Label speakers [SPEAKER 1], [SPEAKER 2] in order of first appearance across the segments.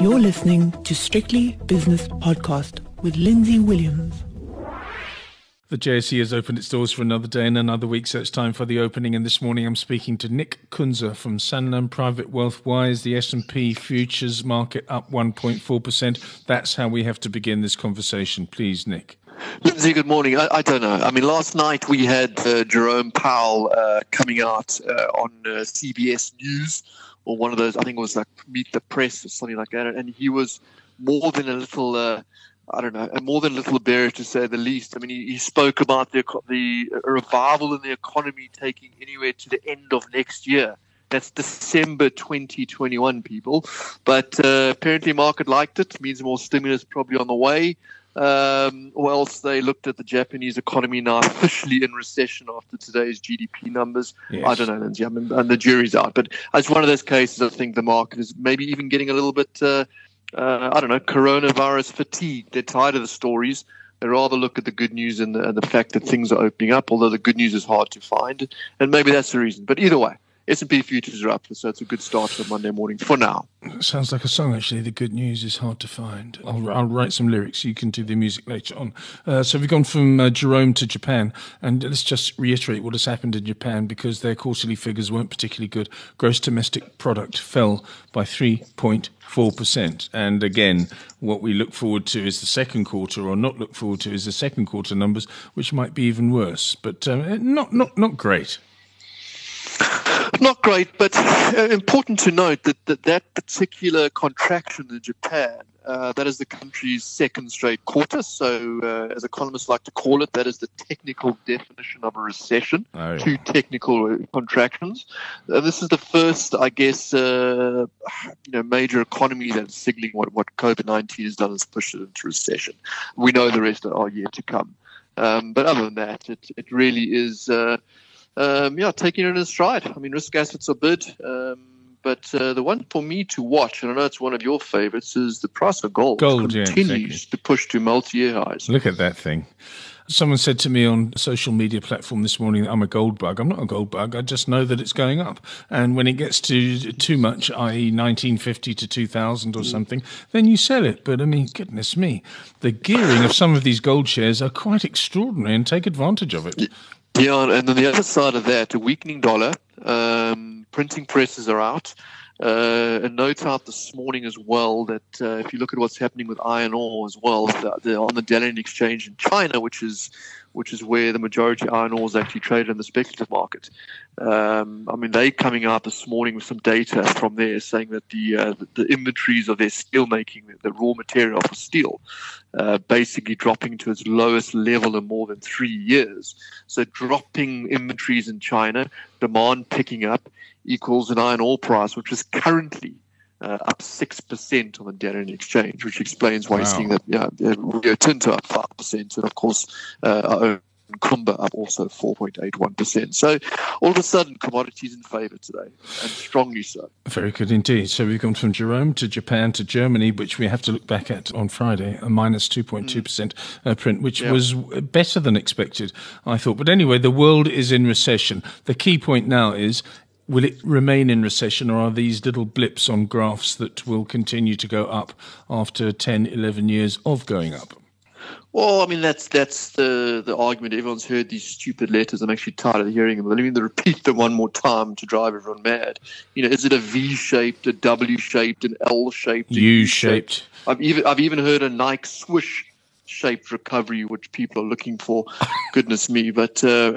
[SPEAKER 1] You're listening to Strictly Business Podcast with Lindsay Williams.
[SPEAKER 2] The JSE has opened its doors for another day and another week, so it's time for the opening. And this morning, I'm speaking to Nick Kunze from Sanlam Private Wealth. Why is the S&P futures market up 1.4 percent? That's how we have to begin this conversation. Please, Nick.
[SPEAKER 3] Lindsay, good morning. I, I, don't know. I mean, last night we had uh, Jerome Powell uh, coming out uh, on uh, CBS News or one of those. I think it was like Meet the Press or something like that, and he was more than a little uh, I don't know, more than a little bearish to say the least. I mean, he, he spoke about the the revival in the economy taking anywhere to the end of next year. That's December 2021, people. But uh, apparently, market liked it. Means more stimulus probably on the way. Um, or else they looked at the Japanese economy now officially in recession after today's GDP numbers. Yes. I don't know, Lindsay. I mean, and the jury's out. But it's one of those cases. I think the market is maybe even getting a little bit. Uh, uh, I don't know, coronavirus fatigue. They're tired of the stories. They rather look at the good news and the, and the fact that things are opening up, although the good news is hard to find. And maybe that's the reason. But either way, S&P futures are up, so it's a good start for Monday morning for now.
[SPEAKER 2] Sounds like a song, actually. The good news is hard to find. I'll, I'll write some lyrics. You can do the music later on. Uh, so we've gone from uh, Jerome to Japan, and let's just reiterate what has happened in Japan because their quarterly figures weren't particularly good. Gross domestic product fell by 3.4%. And again, what we look forward to is the second quarter, or not look forward to is the second quarter numbers, which might be even worse, but uh, not, not, not great.
[SPEAKER 3] Not great, but uh, important to note that that, that particular contraction in Japan, uh, that is the country's second straight quarter. So, uh, as economists like to call it, that is the technical definition of a recession. Oh, yeah. Two technical contractions. Uh, this is the first, I guess, uh, you know, major economy that's signaling what, what COVID nineteen has done is push it into recession. We know the rest are yet to come. Um, but other than that, it, it really is uh, um, yeah, taking it in stride. I mean, risk assets are bid. Um, but uh, the one for me to watch, and I know it's one of your favorites, is the price of gold.
[SPEAKER 2] Gold
[SPEAKER 3] continues
[SPEAKER 2] yeah, exactly.
[SPEAKER 3] to push to multi-year highs.
[SPEAKER 2] Look at that thing. Someone said to me on a social media platform this morning, I'm a gold bug. I'm not a gold bug. I just know that it's going up. And when it gets to too much, i.e., 1950 to 2000 or something, then you sell it. But I mean, goodness me, the gearing of some of these gold shares are quite extraordinary and take advantage of it.
[SPEAKER 3] Yeah, and then the other side of that, a weakening dollar, um, printing presses are out. Uh, a note out this morning as well that uh, if you look at what's happening with iron ore as well, on the Dalian exchange in China, which is which is where the majority of iron ore is actually traded in the speculative market. Um, I mean, they coming out this morning with some data from there saying that the uh, the, the, inventories of their steel making, the, the raw material for steel, uh, basically dropping to its lowest level in more than three years. So dropping inventories in China, demand picking up equals an iron ore price, which is currently uh, up 6% on the Dalian exchange, which explains why wow. you're seeing that yeah, Rio Tinto up 5%, and of course, uh, our own Kumba up also 4.81%. So all of a sudden, commodities in favour today, and strongly so.
[SPEAKER 2] Very good indeed. So we've gone from Jerome to Japan to Germany, which we have to look back at on Friday, a minus 2.2% mm. Uh, print, which yeah. was better than expected, I thought. But anyway, the world is in recession. The key point now is will it remain in recession or are these little blips on graphs that will continue to go up after 10, 11 years of going up?
[SPEAKER 3] Well, I mean that's that's the the argument. Everyone's heard these stupid letters. I'm actually tired of hearing them. Let me repeat them one more time to drive everyone mad. You know, is it a V shaped, a W shaped, an L shaped,
[SPEAKER 2] U shaped?
[SPEAKER 3] I've even I've even heard a Nike swoosh shaped recovery, which people are looking for. Goodness me, but. Uh,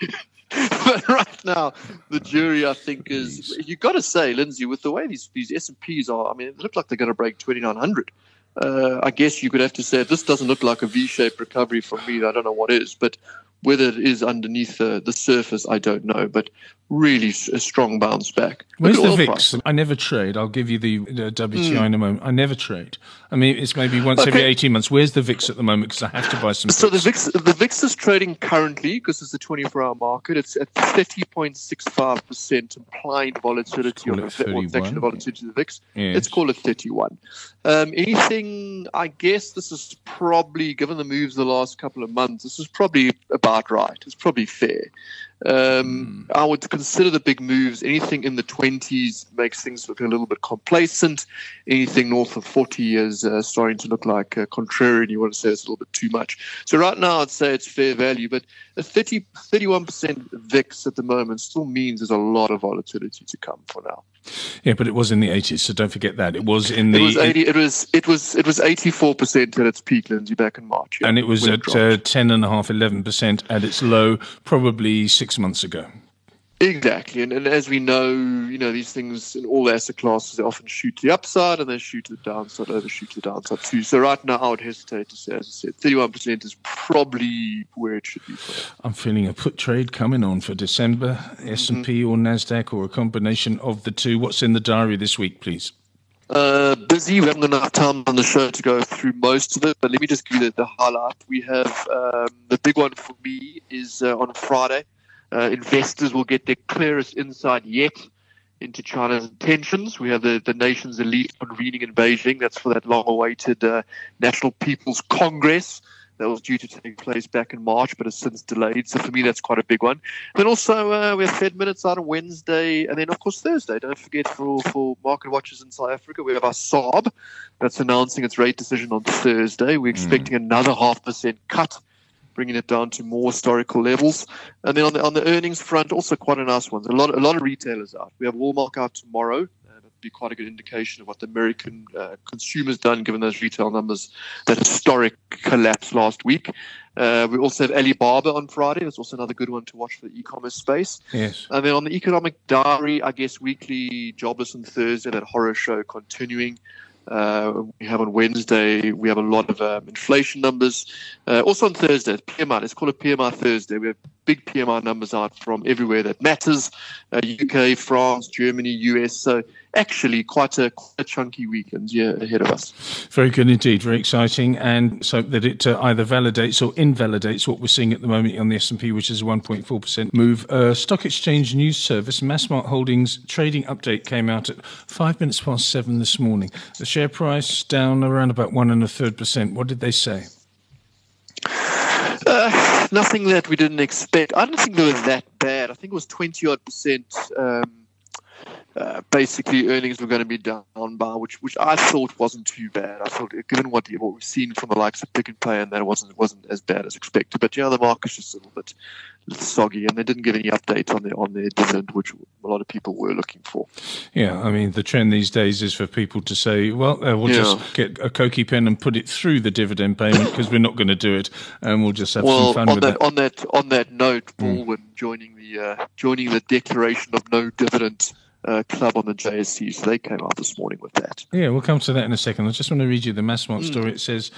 [SPEAKER 3] but right now, the jury, I think, is you've got to say, Lindsay, with the way these these S and P's are. I mean, it looks like they're going to break twenty nine hundred. Uh, I guess you could have to say this doesn't look like a V-shaped recovery for me. I don't know what is, but whether it is underneath the, the surface, I don't know. But really a strong bounce back.
[SPEAKER 2] Where's the VIX? Price. I never trade. I'll give you the, the WTI mm. in a moment. I never trade. I mean, it's maybe once okay. every 18 months. Where's the VIX at the moment? Because I have to buy some.
[SPEAKER 3] So the VIX, the VIX is trading currently, because it's a 24 hour market, it's at 30.65% implied volatility, or the volatility of the VIX. Yes. Let's call it 31. Um, anything, I guess this is probably, given the moves the last couple of months, this is probably about It's probably fair. Um, I would consider the big moves. Anything in the 20s makes things look a little bit complacent. Anything north of 40 is uh, starting to look like uh, contrarian. You want to say it's a little bit too much. So right now, I'd say it's fair value, but a 30, 31% VIX at the moment still means there's a lot of volatility to come for now.
[SPEAKER 2] Yeah, but it was in the 80s, so don't forget that. It was in the.
[SPEAKER 3] It was 80, it was it was it was 84% at its peak, Lindsay, back in March.
[SPEAKER 2] Yeah, and it was at uh, 10.5, 11% at its low probably six months ago.
[SPEAKER 3] Exactly, and, and as we know, you know these things in all asset classes they often shoot to the upside and they shoot to the downside, overshoot to the downside too. So right now, I would hesitate to say, as I said, thirty-one percent is probably where it should be.
[SPEAKER 2] I'm feeling a put trade coming on for December, S and P or Nasdaq or a combination of the two. What's in the diary this week, please?
[SPEAKER 3] Uh, busy. We haven't got enough time on the show to go through most of it, but let me just give you the, the highlight. We have um, the big one for me is uh, on Friday uh, investors will get their clearest insight yet into China's intentions. We have the, the nation's elite convening in Beijing. That's for that long awaited uh, National People's Congress that was due to take place back in March, but has since delayed. So for me, that's quite a big one. Then also uh, we have Fed minutes out on Wednesday, and then of course Thursday. Don't forget for for market watchers in South Africa, we have our SARB that's announcing its rate decision on Thursday. We're expecting mm. another half percent cut bringing it down to more historical levels. And then on the on the earnings front, also quite a nice one. A lot a lot of retailers out. We have Walmart out tomorrow. That'd be quite a good indication of what the American uh, consumers done, given those retail numbers, that historic collapse last week. Uh, we also have Alibaba on Friday. That's also another good one to watch for the e-commerce space.
[SPEAKER 2] Yes.
[SPEAKER 3] And then on the economic diary, I guess weekly jobless on Thursday, that horror show continuing. Uh, we have on Wednesday, we have a lot of um, inflation numbers. Uh, also on Thursday, PMI. Let's call it PMI Thursday. We have big PMI numbers out from everywhere that matters uh, UK, France, Germany, US. So actually quite a, quite a chunky weekend yeah, ahead of us.
[SPEAKER 2] Very good indeed, very exciting, and so that it uh, either validates or invalidates what we're seeing at the moment on the S&P, which is a 1.4% move. Uh, Stock Exchange News Service, Massmart Holdings trading update came out at five minutes past seven this morning. The share price down around about one and a third percent. What did they say?
[SPEAKER 3] Uh, nothing that we didn't expect. I don't think they were that bad. I think it was 20 odd percent. Um, uh, basically earnings were going to be down by, which which I thought wasn't too bad. I thought, given what what we've seen from the likes of Pick and Pay, and that wasn't wasn't as bad as expected. But yeah, the market's just a little bit soggy, and they didn't give any updates on their on their dividend, which a lot of people were looking for.
[SPEAKER 2] Yeah, I mean the trend these days is for people to say, "Well, uh, we'll yeah. just get a Koki pen and put it through the dividend payment because we're not going to do it, and we'll just have
[SPEAKER 3] well,
[SPEAKER 2] some fun
[SPEAKER 3] on
[SPEAKER 2] with
[SPEAKER 3] that, that." On that on that note, Balwin mm. joining the uh, joining the declaration of no dividend uh, club on the JSE. So they came out this morning with that.
[SPEAKER 2] Yeah, we'll come to that in a second. I just want to read you the Massmart mm. story. It says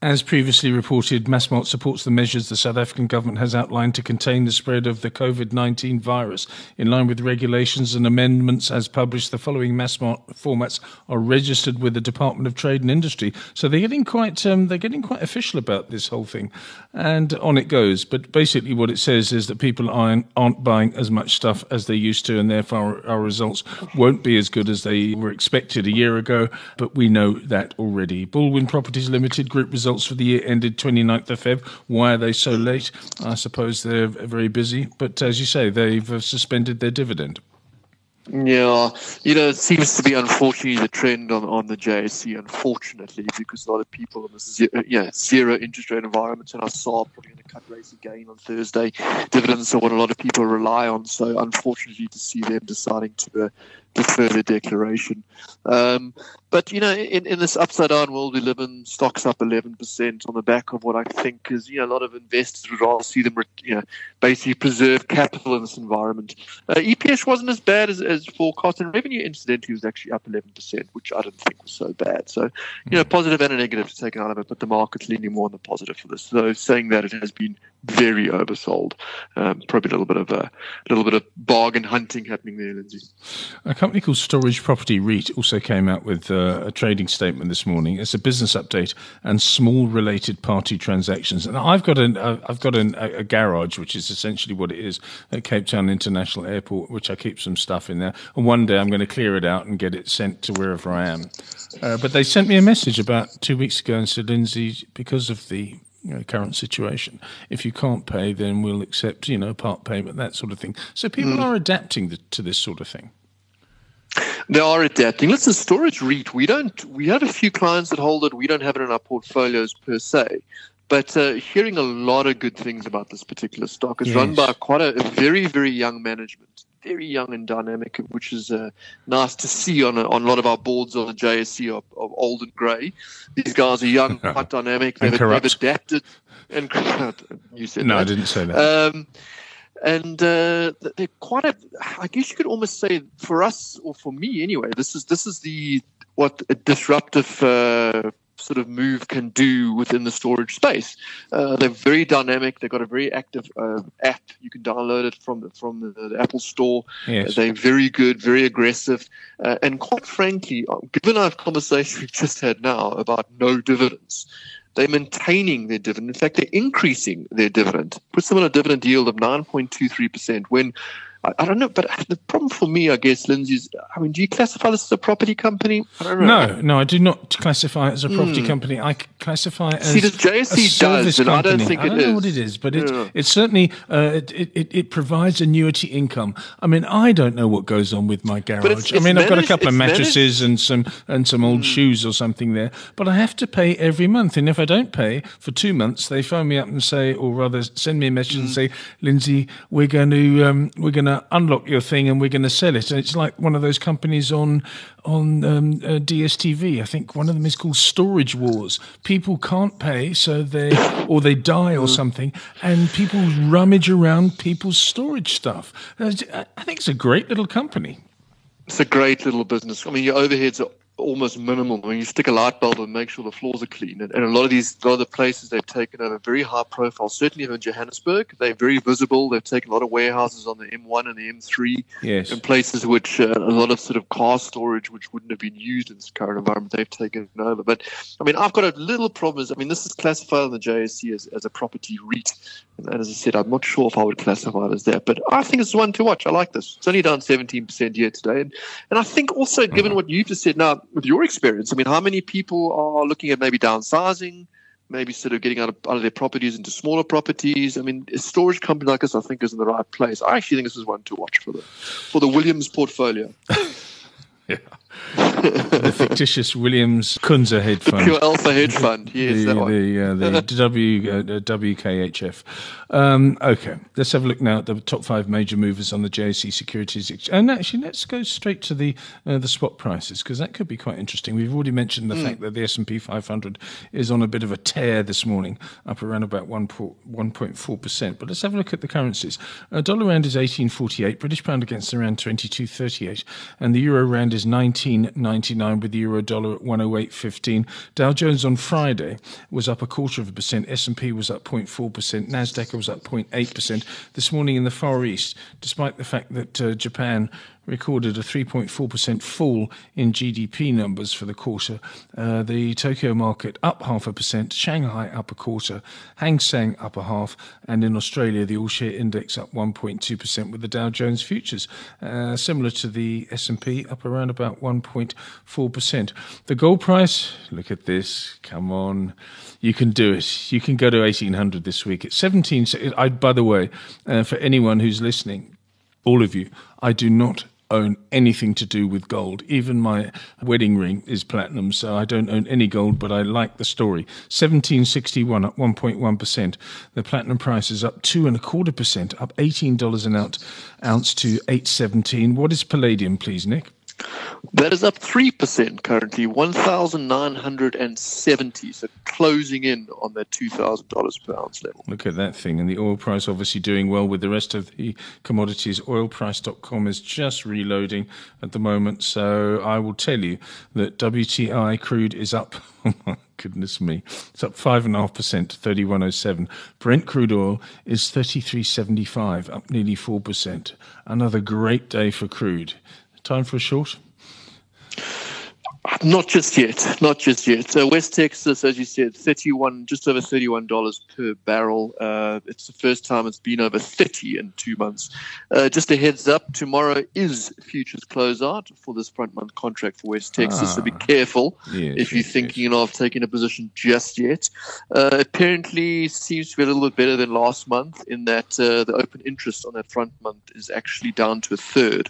[SPEAKER 2] as previously reported, Massmart supports the measures the South African government has outlined to contain the spread of the COVID 19 virus. In line with regulations and amendments as published, the following Massmart formats are registered with the Department of Trade and Industry. So they're getting quite um, they're getting quite official about this whole thing, and on it goes. But basically, what it says is that people aren't, aren't buying as much stuff as they used to, and therefore our results won't be as good as they were expected a year ago. But we know that already. Balwin Properties Limited Group results results for the year ended 29th of Feb. Why are they so late? I suppose they're very busy. But as you say, they've uh, suspended their dividend.
[SPEAKER 3] Yeah, you know, it seems to be unfortunately the trend on, on the JSE, unfortunately, because a lot of people in this zero, yeah, zero interest rate environment and I saw probably going to cut rates again on Thursday. Dividends are what a lot of people rely on. So, unfortunately, to see them deciding to uh, defer their declaration. Um, but you know, in, in this upside down world we live in, stocks up 11% on the back of what I think is, you know, a lot of investors would rather see them, you know, basically preserve capital in this environment. Uh, EPS wasn't as bad as, as forecast, and revenue, incidentally, was actually up 11%, which I didn't think was so bad. So, you know, positive and a negative to take out of it, but the market's leaning more on the positive for this. So, saying that it has been very oversold. Um, probably a little bit of a, little bit of bargain hunting happening there, Lindsay.
[SPEAKER 2] A company called Stor-Age Property REIT also came out with uh, a trading statement this morning. It's a business update and small related party transactions. And I've got an uh, I've got an, a, a, garage, which is essentially what it is at Cape Town International Airport, which I keep some stuff in there. And one day I'm going to clear it out and get it sent to wherever I am. Uh, but they sent me a message about two weeks ago and said, Lindsay, because of the you know, current situation. If you can't pay, then we'll accept, you know, part payment, that sort of thing. So people mm. are adapting the, to this sort of thing.
[SPEAKER 3] They are adapting. Listen, Stor-Age REIT, we don't. We have a few clients that hold it. We don't have it in our portfolios per se, but uh, hearing a lot of good things about this particular stock. It's yes. run by quite a, a, very, very young management, very young and dynamic, which is uh, nice to see on a, on a lot of our boards on the JSE of, of old and grey. These guys are young, quite dynamic. They've, they've adapted. And you said
[SPEAKER 2] no,
[SPEAKER 3] that.
[SPEAKER 2] I didn't say that. Um,
[SPEAKER 3] and uh, they're quite a. I guess you could almost say for us or for me anyway. This is this is the what a disruptive uh, sort of move can do within the storage space. Uh, they're very dynamic. They've got a very active uh, app. You can download it from the, from the, the Apple Store. Yes. they're very good, very aggressive, uh, and quite frankly, uh, given our conversation we've just had now about no dividends. They're maintaining their dividend. In fact, they're increasing their dividend. Puts them on a dividend yield of 9.23% when I, I, don't know, but the problem for me, I guess, Lindsay, is I mean, do you classify this as a property company?
[SPEAKER 2] No, no, I do not classify it as a property mm. company. I classify it as
[SPEAKER 3] See, the JSE does, and I don't think
[SPEAKER 2] I don't know what it is, but it, yeah. it's certainly uh, it, it, it, provides annuity income. I mean, I don't know what goes on with my garage. It's, it's I mean, managed, I've got a couple of mattresses managed. and some and some old mm. shoes or something there, but I have to pay every month, and if I don't pay for two months, they phone me up and say, or rather, send me a message mm. and say, Lindsay, we're going to um, we're going to unlock your thing and we're going to sell it. And it's like one of those companies on on um, uh, DSTV. I think one of them is called Storage Wars. People can't pay, so they or they die or mm. something, and people rummage around people's storage stuff. I think it's a great little company.
[SPEAKER 3] It's a great little business. I mean, your overheads are almost minimal. When you stick a light bulb and make sure the floors are clean, and, and a lot of these, a lot of the places they've taken over very high profile. Certainly in Johannesburg, they're very visible. They've taken a lot of warehouses on the M1 and the M3,
[SPEAKER 2] yes.
[SPEAKER 3] in places which uh, a lot of sort of car storage which wouldn't have been used in this current environment. They've taken over. But I mean, I've got a little problem. I mean, this is classified in the JSE as, as a property REIT, and as I said, I'm not sure if I would classify it as that. But I think it's one to watch. I like this. It's only down 17% year today, and and I think also given what you've just said now with your experience? I mean, how many people are looking at maybe downsizing, maybe sort of getting out of, out of their properties into smaller properties? I mean, a storage company like this, I think, is in the right place. I actually think this is one to watch for the for the Williams portfolio.
[SPEAKER 2] yeah the fictitious Williams Kunze hedge fund.
[SPEAKER 3] The pure alpha hedge fund, yes.
[SPEAKER 2] The, the, uh, the w, uh, WKHF. Um, okay, let's have a look now at the top five major movers on the JSE Securities Exchange. And actually, let's go straight to the uh, the spot prices because that could be quite interesting. We've already mentioned the mm. fact that the S&P 500 is on a bit of a tear this morning, up around about 1.4%. But let's have a look at the currencies. Uh, dollar rand is 18.48, British pound against the rand 22.38, and the euro rand is 19 19.99 with the euro dollar at 108.15. Dow Jones on Friday was up a quarter of a percent. S&P was up 0.4%. Nasdaq was up 0.8%. This morning in the Far East, despite the fact that uh, Japan recorded a 3.4% fall in GDP numbers for the quarter. Uh, the Tokyo market up half a percent, Shanghai up a quarter, Hang Seng up a half, and in Australia the All Share Index up 1.2% with the Dow Jones futures, uh, similar to the S&P up around about 1.4%. The gold price, look at this, come on. You can do it. You can go to 1800 this week. It's 17. I, by the way, uh, for anyone who's listening, all of you, I do not own anything to do with gold. Even my wedding ring is platinum, so I don't own any gold, but I like the story. 1761 up 1.1%. The platinum price is up two and a quarter percent, up $18 an ounce, ounce to 817. What is palladium, please, Nick?
[SPEAKER 3] That is up 3% currently, 1,970. So closing in on that $2,000 per ounce level.
[SPEAKER 2] Look at that thing. And the oil price obviously doing well with the rest of the commodities. Oilprice.com is just reloading at the moment. So I will tell you that WTI crude is up. Oh my goodness me. It's up 5.5% to 3107. Brent crude oil is 33.75, up nearly 4%. Another great day for crude. Time for a short?
[SPEAKER 3] Not just yet. Not just yet. So West Texas, as you said, thirty-one, just over thirty-one dollars per barrel. Uh, it's the first time it's been over thirty in two months. Uh, just a heads up: tomorrow is futures closeout for this front month contract for West Texas. Ah, so be ah. careful yes, if you're yes, thinking yes. of taking a position just yet. Uh, apparently, seems to be a little bit better than last month in that uh, the open interest on that front month is actually down to a third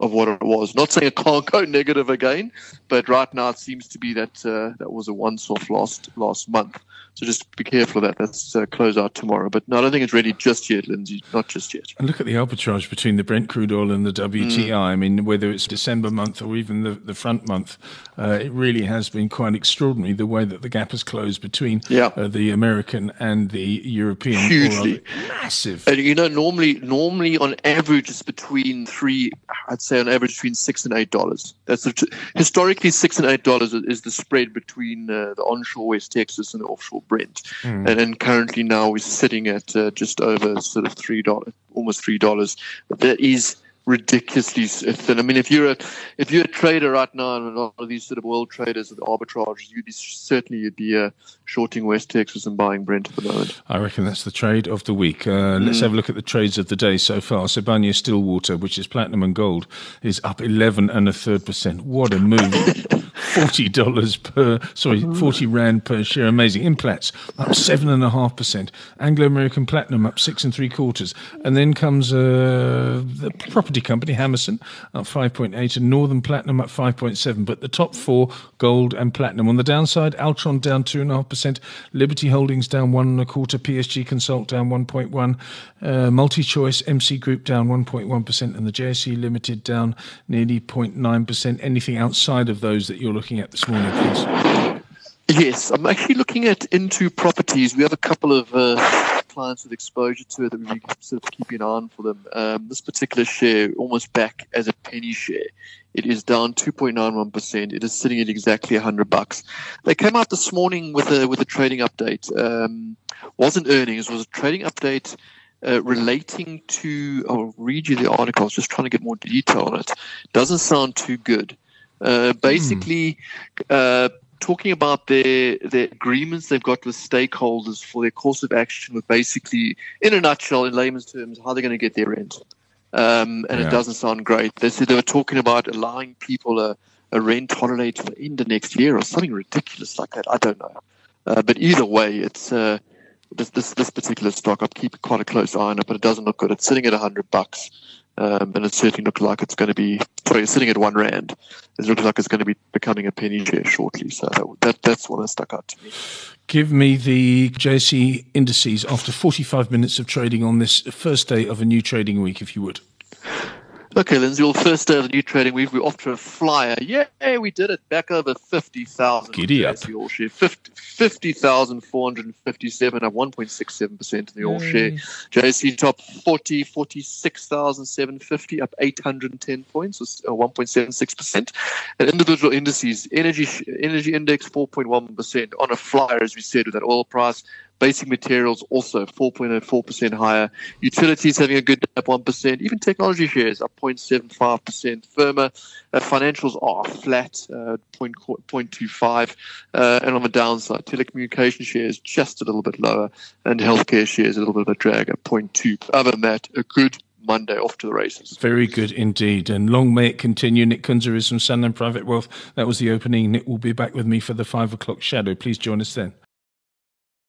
[SPEAKER 3] of what it was. Not saying it can't go negative again, but right now it seems to be that uh, that was a once-off last last month. So just be careful of that. That's uh, close out tomorrow. But no, I don't think it's ready just yet, Lindsay. Not just yet.
[SPEAKER 2] And look at the arbitrage between the Brent crude oil and the WTI. Mm. I mean, whether it's December month or even the, the front month, uh, it really has been quite extraordinary the way that the gap has closed between yeah. uh, the American and the European.
[SPEAKER 3] Hugely
[SPEAKER 2] massive.
[SPEAKER 3] And you know, normally, normally on average, it's between three. I'd say on average between six and eight dollars. That's the, historically six and eight dollars is the spread between uh, the onshore West Texas and the offshore Brent, mm. and, and currently now we're sitting at uh, just over sort of three dollars, almost three dollars. That is ridiculously thin. I mean, if you're a if you're a trader right now, and a lot of these sort of world traders with arbitrage, you'd be certainly you'd be uh, shorting West Texas and buying Brent at the moment.
[SPEAKER 2] I reckon that's the trade of the week. Uh, mm. Let's have a look at the trades of the day so far. Sibanye Stillwater, which is platinum and gold, is up eleven and a third percent. What a move! forty dollars per sorry, forty rand per share. Amazing. Implats up seven and a half percent. Anglo American Platinum up six and three quarters, and then comes uh, the property company, Hammerson, up 5.8, and Northam Platinum up 5.7. But the top four, gold and platinum. On the downside, Altron down 2.5%, Liberty Holdings down one and a quarter, PSG Konsult down 1.1, uh, Multi Choice MC Group down 1.1%, and the JSE Limited down nearly 0.9%. Anything outside of those that you're looking at this morning, please?
[SPEAKER 3] Yes, I'm actually looking at Intu Properties. We have a couple of uh, clients with exposure to it that we sort of keeping an eye on for them. Um, this particular share almost back as a penny share. It is down 2.91%. It is sitting at exactly 100 bucks. They came out this morning with a with a trading update. Um, wasn't earnings, was a trading update uh, relating to. I'll read you the article. I was just trying to get more detail on it. Doesn't sound too good. Uh, basically, uh, talking about their their agreements they've got with stakeholders for their course of action with basically, in a nutshell, in layman's terms, how they're going to get their rent. Um, and yeah. it doesn't sound great. They said they were talking about allowing people a, a rent holiday to the end of next year or something ridiculous like that. I don't know. Uh, but either way, it's uh, this, this this particular stock. I'm keeping quite a close eye on it, but it doesn't look good. It's sitting at 100 bucks. Um, and it certainly looks like it's going to be sorry, sitting at one rand. It looks like it's going to be becoming a penny share shortly. So that, that that's what has stuck out to me.
[SPEAKER 2] Give me the JSE indices after 45 minutes of trading on this first day of a new trading week, if you would.
[SPEAKER 3] Okay, Lindsay. Well, first day of the new trading week, we're off to a flyer. Yeah, we did it. Back over 50,000.
[SPEAKER 2] Giddy up.
[SPEAKER 3] All share. 50,457 50, up 1.67% in the all share. JSE top 40, 46,750 up 810 points, or 1.76%. Uh, and individual indices, energy energy index 4.1% on a flyer, as we said, with that oil price Basic materials also 4.04% higher. Utilities having a good up 1%. Even technology shares up 0.75%. firmer, uh, financials are flat, uh, 0.25. Uh, and on the downside, telecommunication shares just a little bit lower. And healthcare shares a little bit of a drag at 0.2. Other than that, a good Monday off to the races.
[SPEAKER 2] Very good indeed. And long may it continue. Nick Kunze is from Sanlam Private Wealth. That was the opening. Nick will be back with me for the five o'clock shadow. Please join us then.